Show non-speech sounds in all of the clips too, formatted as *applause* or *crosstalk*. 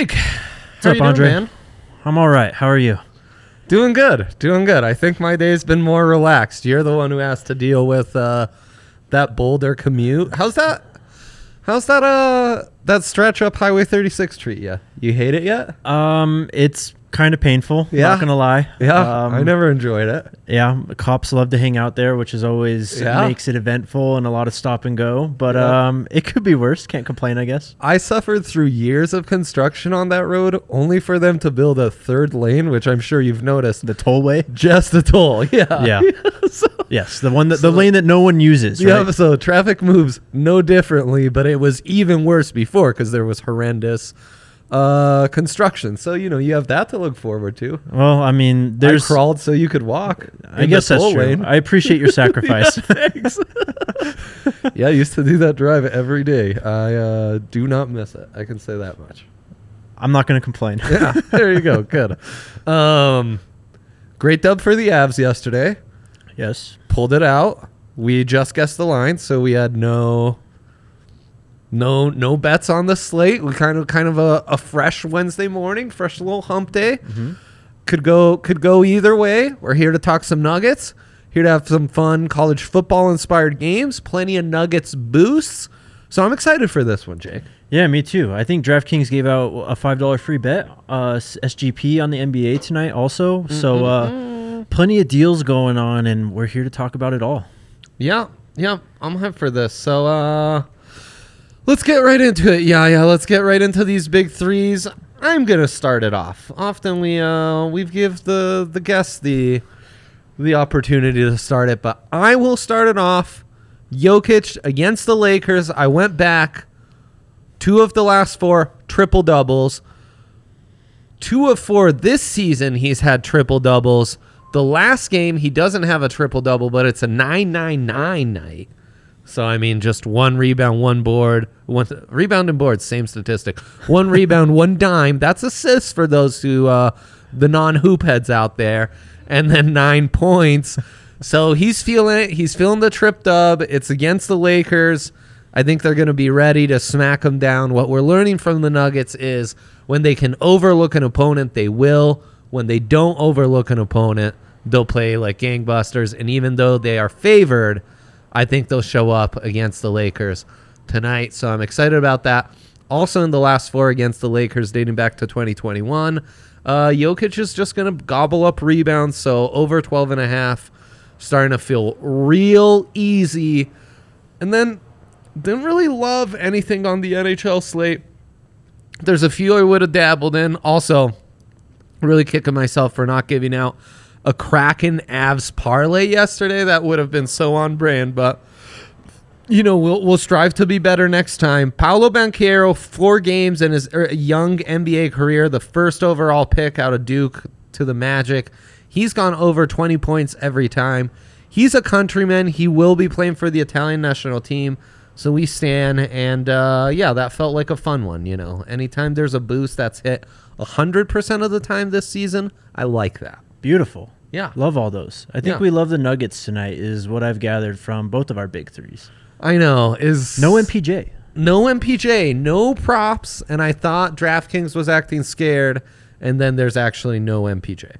What's up, you doing, Andre? man? I'm all right. How are you? Doing good. Doing good. I think my day's been more relaxed. You're the one who has to deal with uh, that Boulder commute. How's that? How's that? Uh, that stretch up Highway 36 treat you? You hate it yet? Um, it's kind of painful. Yeah? Not gonna lie. Yeah, Um, I never enjoyed it. Yeah, the cops love to hang out there, which is always Yeah. makes it eventful and a lot of stop and go. But Yeah. um, it could be worse. Can't complain, I guess. I suffered through years of construction on that road, only for them to build a third lane, which I'm sure you've noticed. The tollway. Just a toll. *laughs* Yeah. Yeah. *laughs* so, Yes, the one that So- the lane that no one uses. Yeah, Right? so traffic moves no differently, but it was even worse before because there was horrendous uh, construction. So you know you have that to look forward to. Well, I mean, There's. I crawled so you could walk. I guess that's true. lane. I appreciate your *laughs* sacrifice. Thanks. *laughs* yeah, I used to do that drive every day. I uh, do not miss it. I can say that much. I'm not gonna complain. *laughs* Yeah, there you go. Good. Um, great dub for the Avs yesterday. yes. pulled it out. We just guessed the line, so we had no no no bets on the slate. We kind of kind of a, a fresh Wednesday morning, fresh little hump day. Could go could go either way. We're here to talk some Nuggets. Here to have some fun college football inspired games. Plenty of Nuggets boosts. So I'm excited for this one, Jake. Yeah, me too. I think DraftKings gave out a five dollar free bet, uh, SGP on the NBA tonight, also. So uh, plenty of deals going on, and we're here to talk about it all. Yeah, yeah, I'm hyped for this. So uh let's get right into it. Yeah, yeah, let's get right into these big threes. I'm gonna start it off. Often we uh we give the the guests the the opportunity to start it, but I will start it off. Jokic against the Lakers. I went back two of the last four triple doubles. Two of four this season, he's had triple doubles. The last game, he doesn't have a triple double, but it's a 999 night. So, I mean, just one rebound, one board, one rebound and board, same statistic. One rebound, one dime. That's assists for those who, uh, the non hoop heads out there. And then nine points. So he's feeling it. He's feeling the trip dub. It's against the Lakers. I think they're going to be ready to smack them down. What we're learning from the Nuggets is when they can overlook an opponent, they will. When they don't overlook an opponent, they'll play like gangbusters. And even though they are favored, I think they'll show up against the Lakers tonight. So I'm excited about that. Also, in the last four against the Lakers, dating back to 2021, uh, Jokic is just going to gobble up rebounds. So over 12 and a half, starting to feel real easy. And then didn't really love anything on the NHL slate. There's a few I would have dabbled in. Also, really kicking myself for not giving out a Kraken Avs parlay yesterday. That would have been so on brand, but you know we'll we'll strive to be better next time. Paolo Banchero, four games in his er, young NBA career, the first overall pick out of Duke to the Magic. He's gone over 20 points every time. He's a countryman. He will be playing for the Italian national team. So we stand, and uh, yeah, that felt like a fun one. You know, anytime there's a boost that's hit 100% of the time this season, I like that. Beautiful. Yeah. Love all those. I think Yeah. we love the Nuggets tonight, is what I've gathered from both of our big threes. I know. Is No MPJ. no MPJ, no props, and I thought DraftKings was acting scared, and then there's actually no MPJ.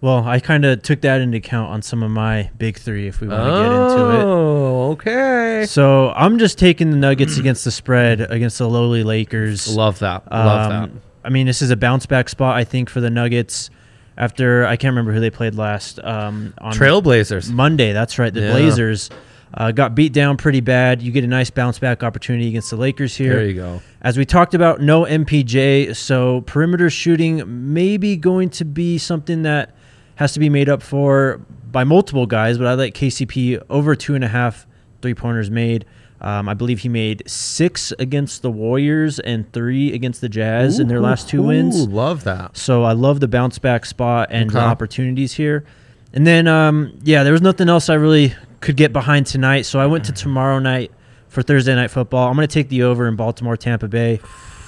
Well, I kind of took that into account on some of my big three if we want to get into it. Oh, okay. So I'm just taking the Nuggets *clears throat* against the spread against the lowly Lakers. Love that. Love Um, I mean, this is a bounce back spot, I think, for the Nuggets. After I can't remember who they played last um, on. Trailblazers. Monday. That's right, the Yeah. Blazers uh, got beat down pretty bad. You get a nice bounce back opportunity against the Lakers here. There you go. As we talked about, no MPJ, so perimeter shooting may be going to be something that has to be made up for by multiple guys. But I like KCP over two and a half three pointers made. Um, I believe he made six against the Warriors and three against the Jazz in their last two Ooh, wins. Love that. So I love the bounce back spot and the opportunities here. And then, um, yeah, there was nothing else I really could get behind tonight. So I went to tomorrow night for Thursday night football. I'm going to take the over in Baltimore, Tampa Bay.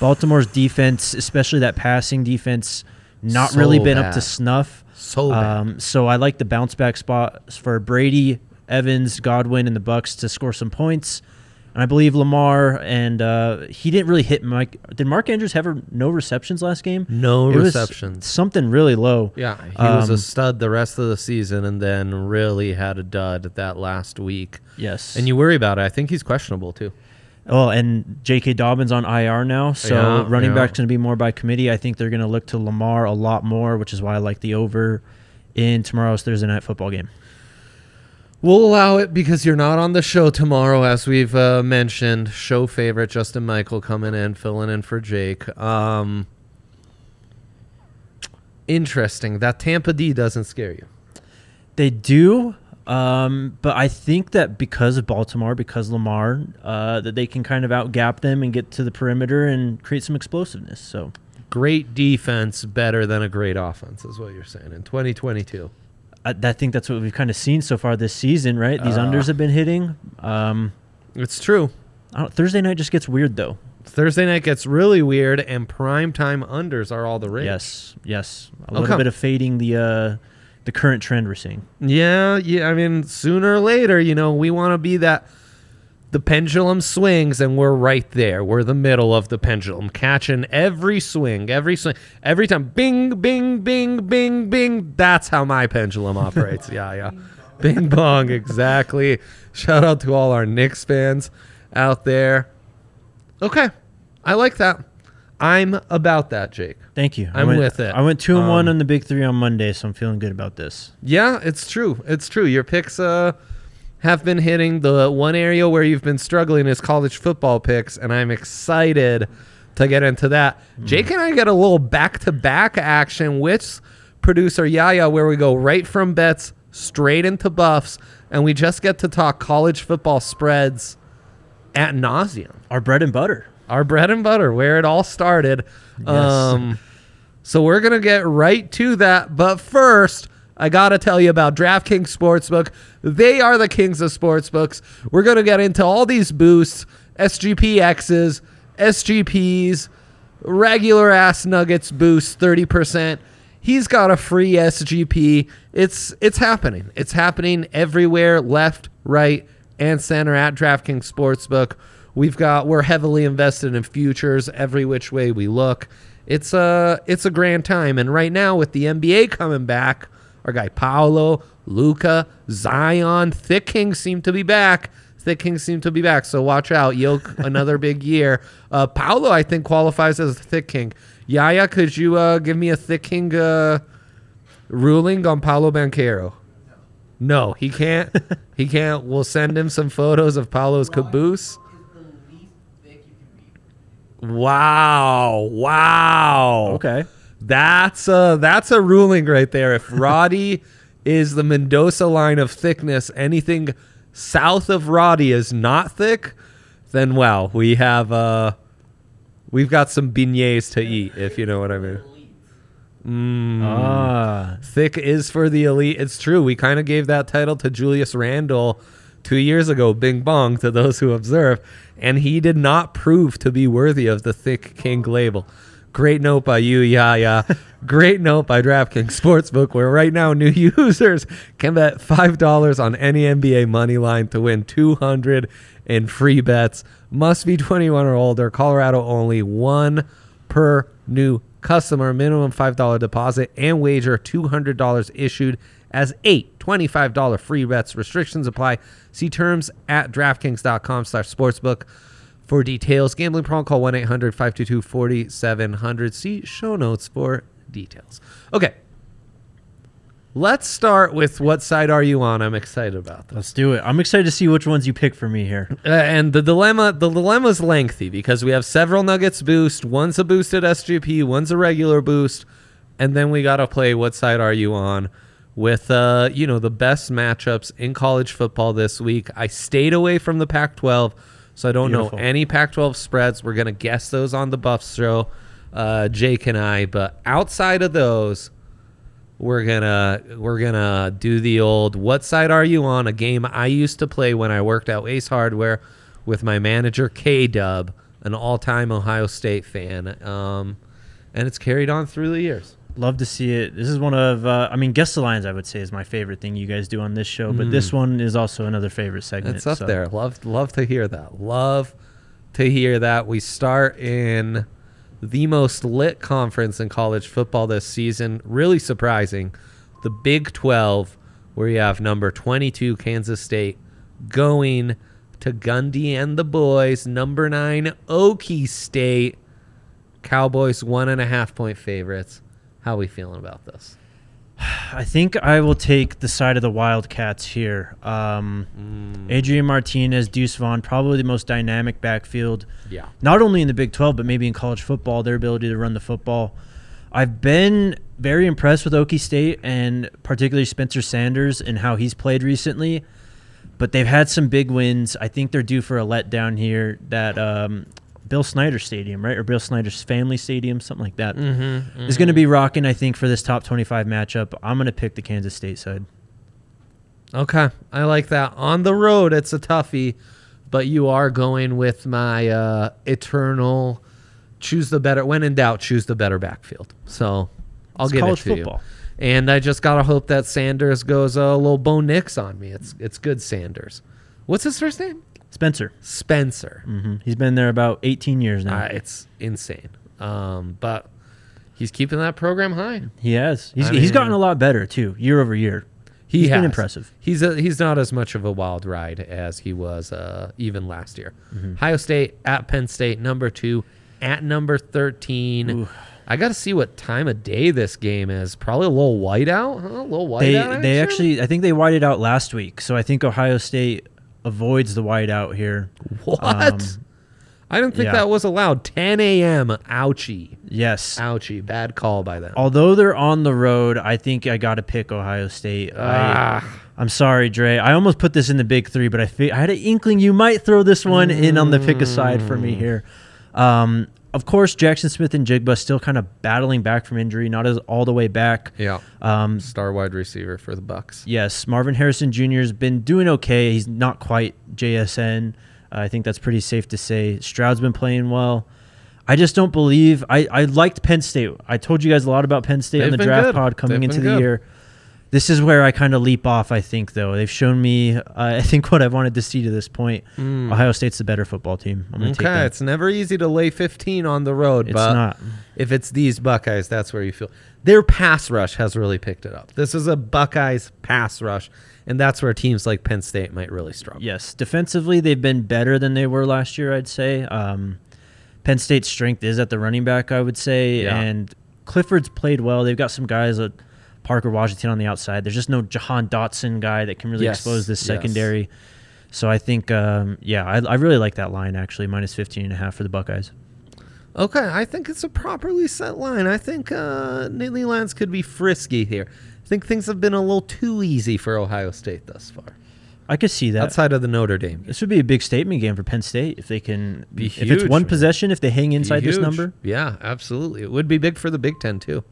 Baltimore's defense, especially that passing defense, not So really been up to snuff. So bad. Um, so I like the bounce back spot for Brady, Evans, Godwin, and the Bucs to score some points. And I believe Lamar and uh, he didn't really hit Mike. Did Mark Andrews have a, no receptions last game? No It receptions. something really low. Yeah, he was a Um, stud the rest of the season, and then really had a dud that last week. Yes. And you worry about it. I think he's questionable too. Oh, and J.K. Dobbins on IR now, so Yeah, running yeah. back's going to be more by committee. I think they're going to look to Lamar a lot more, which is why I like the over in tomorrow's Thursday night football game. We'll allow it because you're not on the show tomorrow, as we've uh, mentioned. Show favorite Justin Michael coming in, filling in for Jake. Um, interesting. That Tampa D doesn't scare you. They do, um, but I think that because of Baltimore, because Lamar, uh, that they can kind of outgap them and get to the perimeter and create some explosiveness. So Great defense, better than a great offense, is what you're saying in 2022. I, I think that's what we've kind of seen so far this season, right? These Uh. unders have been hitting. Um, It's true. I don't, Thursday night just gets weird though. Thursday night gets really weird, and prime time unders are all the rage. Yes, yes, a Okay. little bit of fading the uh, the current trend we're seeing. Yeah, yeah. I mean, sooner or later, you know, we want to be that. The pendulum swings, and we're right there. We're the middle of the pendulum, catching every swing, every swing, every time. Bing, bing, bing, bing, bing. That's how my pendulum operates. *laughs* yeah, yeah. Bing bong, exactly. Shout out to all our Knicks fans out there. Okay, I like that. I'm about that, Jake. Thank you. I'm went, with it. I went two and one Um, on the big three on Monday, so I'm feeling good about this. Yeah, it's true. It's true. Your picks uh, have been hitting. The one area where you've been struggling is college football picks, and I'm excited to get into that. Jake and I get a little back to back action with producer Yaya, where we go right from bets straight into buffs, and we just get to talk college football spreads at nauseum Our bread and butter. our bread and butter, where it all started. Um, so we're gonna get right to that, but first, I gotta tell you about DraftKings Sportsbook. They are the kings of sportsbooks. We're gonna get into all these boosts, SGPXs, SGPs, regular ass Nuggets boost thirty percent. He's got a free SGP. It's it's happening. It's happening everywhere, left, right, and center at DraftKings Sportsbook. We've got we're heavily invested in futures every which way we look. It's a it's a grand time, and right now with the NBA coming back, our guy Paolo, Luka, Zion, Thick King seem to be back. Thick King seem to be back, so watch out. Yoke *laughs* another big year. Uh, Paolo, I think qualifies as Thick King. Yaya, could you uh, give me a Thick King uh, ruling on Paulo Banchero? No, he can't. *laughs* he can't. We'll send him some photos of Paulo's caboose. Wow! Wow! Okay. That's a that's a ruling right there. If *laughs* Roddy is the Mendoza line of thickness, anything south of Roddy is not thick, then well, we have uh we've got some beignets to eat, if you know what I mean. Mm. Ah, Thick is for the elite. It's true. We kind of gave that title to Julius Randle two years ago, Bing Bong, to those who observe, and he did not prove to be worthy of the Thick King label. Great note by you, Yaya. Great note by DraftKings Sportsbook, where right now new *laughs* users can bet $5 on any NBA money line to win 200 in free bets. Must be 21 or older. Colorado only. One per new customer. Minimum $5 deposit and wager $200 issued as eight $25 free bets. Restrictions apply. See terms at DraftKings.com slash sportsbook for details. Gambling problem, call 1 800 522 4700. See show notes for details. Okay. Let's start with what side are you on? I'm excited about this. let's do it. I'm excited to see which ones you pick for me here. Uh, and the dilemma the dilemma's lengthy because we have several nuggets boost one's a boosted sgp one's a regular boost and then we got to play what side are you on with uh you know the best matchups in college football this week i stayed away from the pac 12 so i don't Beautiful. know any pac 12 spreads. We're gonna guess those on the buffs show. Uh jake and i but outside of those we're gonna we're gonna do the old what side are you on? A game i used to play when i worked at ace hardware with my manager k dub an all-time ohio state fan. Um, and it's carried on through the years Love to see it. This is one of, uh, I mean, guess the lines. I would say is my favorite thing you guys do on this show, but this one is also another favorite segment. It's up so- there. Love love to hear that. Love to hear that. We start in the most lit conference in college football this season. Really surprising. The Big 12 where you have number 22 Kansas State going to Gundy and the boys. Number 9 Okie State. Cowboys one and a half point favorites. How are we feeling about this? I think I will take the side of the Wildcats here. Um, Mm. Adrian Martinez, Deuce Vaughn, probably the most dynamic backfield, Yeah. not only in the Big 12, but maybe in college football, their ability to run the football. I've been very impressed with Okie State and particularly Spencer Sanders and how he's played recently. But they've had some big wins. I think they're due for a letdown here. That um, Bill Snyder Stadium, right, or Bill Snyder's family stadium, something like that, Mm-hmm. is going to be rocking. I think for this top twenty-five matchup, I'm going to pick the Kansas State side. Okay, I like that. On the road, it's a toughie, but you are going with my uh, eternal choose the better. When in doubt, choose the better backfield. So I'll It's give college it to football. you. And I just gotta hope that Sanders goes a little Bo Nix on me. It's it's good Sanders. What's his first name? Spencer, Spencer. hmm he's been there about 18 years now. Uh, it's insane. Um, but he's keeping that program high. he has. He's, I he's gotten a lot better too, year over year. He He's has. been impressive. He's a, he's not as much of a wild ride as he was uh, even last year. Mm-hmm. Ohio State at Penn State, number two at number thirteen. Ooh. I got to see what time of day this game is. Probably a little whiteout, huh? A little whiteout. They they actually I think they whited out last week, so I think Ohio State avoids the whiteout here. what? um, I didn't think yeah. that was allowed. 10 a.m. Ouchie, Yes. ouchie. Bad call by them. Although they're on the road, I think I got to pick Ohio State. I, Ah, I'm sorry, Dre. I almost put this in the big three, but I fe- I had an inkling you might throw this one in on the pick aside for me here. Um, of course, Jaxon Smith-Njigba still kind of battling back from injury, not as all the way back. yeah. Um, Star wide receiver for the Bucks. Yes, Marvin Harrison Jr. has been doing okay. He's not quite JSN. Uh, I think that's pretty safe to say. Stroud's been playing well. I just don't believe. I, I liked Penn State. I told you guys a lot about Penn State on They've the draft good. pod coming They've into the good. year. This is where I kind of leap off. I think though they've shown me. Uh, *laughs* I think what I wanted to see to this point. Ohio State's the better football team. I'm gonna take. Okay, that. it's never easy to lay 15 on the road, It's but not. if it's these Buckeyes, that's where you feel their pass rush has really picked it up. This is a Buckeyes pass rush, and that's where teams like Penn State might really struggle. Yes, defensively they've been better than they were last year. I'd say. Um, Penn State's strength is at the running back. I would say, Yeah. and Clifford's played well. They've got some guys at Parker Washington on the outside. There's just no Jahan Dotson guy that can really Yes, expose this yes. secondary. So I think, um, yeah, I, I really like that line actually, minus 15 and a half for the Buckeyes. Okay, I think it's a properly set line. I think uh, Nittany Lions could be frisky here. I think things have been a little too easy for Ohio State thus far, I could see that. outside of the Notre Dame. This would be a big statement game for Penn State if they can Be huge, If it's one man. possession, if they hang inside this number, Yeah, absolutely. It would be big for the Big Ten too.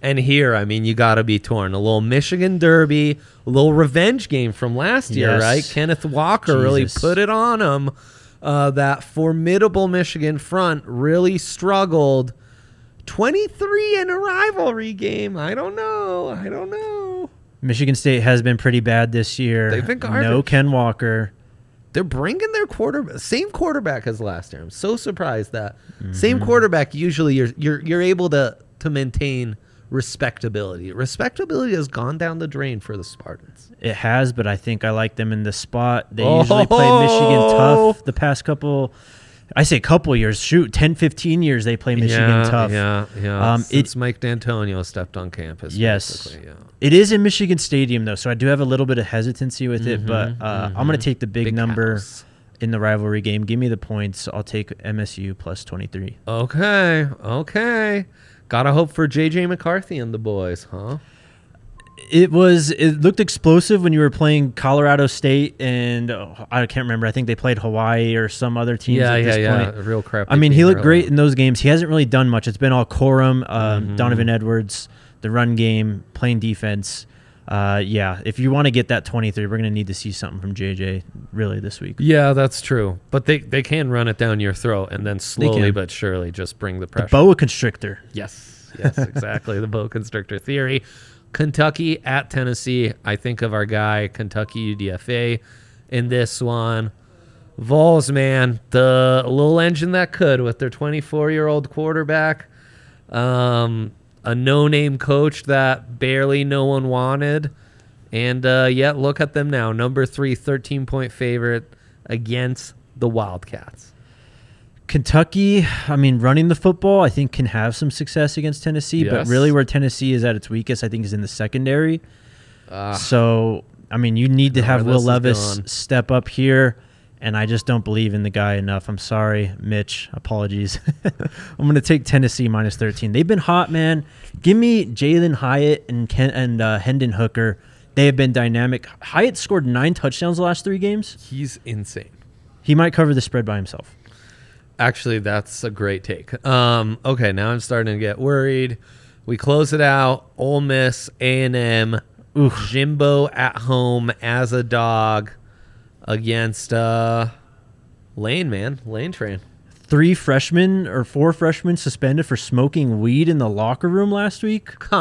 And here, I mean, you got to be torn. A little Michigan Derby, a little revenge game from last year, Yes. right? Kenneth Walker really put it on them. Uh, that formidable Michigan front really struggled. 23 in a rivalry game. I don't know. I don't know. Michigan State has been pretty bad this year. They've been no. Ken Walker. They're bringing their quarterback, same quarterback as last year. I'm so surprised that Mm-hmm. same quarterback. Usually, you're you're you're able to to maintain respectability. Respectability has gone down the drain for the Spartans. It has, but I think I like them in the spot. They usually play Michigan Oh. tough the past couple I say couple years, shoot, 10 15 years they play Michigan yeah, tough. Yeah, yeah. Um, Since it- Mike Dantonio stepped on campus. Yes. yeah. It is in Michigan Stadium though, so I do have a little bit of hesitancy with it, but Mhm, uh, I'm going to take the big, Big number house. in the rivalry game. Give me the points. I'll take MSU plus 23. Okay, okay. Gotta hope for JJ McCarthy and the boys, huh? It was it looked explosive when you were playing Colorado State and oh, I can't remember. I think they played Hawaii or some other teams yeah, at yeah, this yeah. point. Real crap. I mean, he looked early great in those games. He hasn't really done much. It's been all Corum, um, Mhm. Donovan Edwards, the run game, playing defense. Uh, yeah, if you want to get that 23, we're going to need to see something from JJ really this week. Yeah, that's true. But they, they can run it down your throat and then slowly but surely just bring the The pressure. boa constrictor. yes. Yes, yes, exactly. the boa constrictor theory. Kentucky at Tennessee. I think of our guy Kentucky UDFA in this one. Vols, man, the little engine that could with their 24 year old quarterback, um, a no name coach that barely no one wanted. And uh, yet, look at them now. Number three, 13 point favorite against the Wildcats. Kentucky, I mean, running the football, I think can have some success against Tennessee, but really where Tennessee is at its weakest, I think, is in the secondary. Ah, So, I mean, you need to have Will Levis step up here, and I just don't believe in the guy enough. I'm sorry, Mitch. Apologies. *laughs* I'm going to take Tennessee minus 13. They've been hot, man. Give me Jalen Hyatt and Ken, and uh, Hendon Hooker. They have been dynamic. Hyatt scored nine touchdowns the last three games. he's insane. He might cover the spread by himself. Actually, that's a great take. Um, okay, now I'm starting to get worried. We close it out. Ole Miss, A and M. Jimbo at home as a dog against uh, Lane. Man, Lane Train. Three freshmen or four freshmen suspended for smoking weed in the locker room last week. Come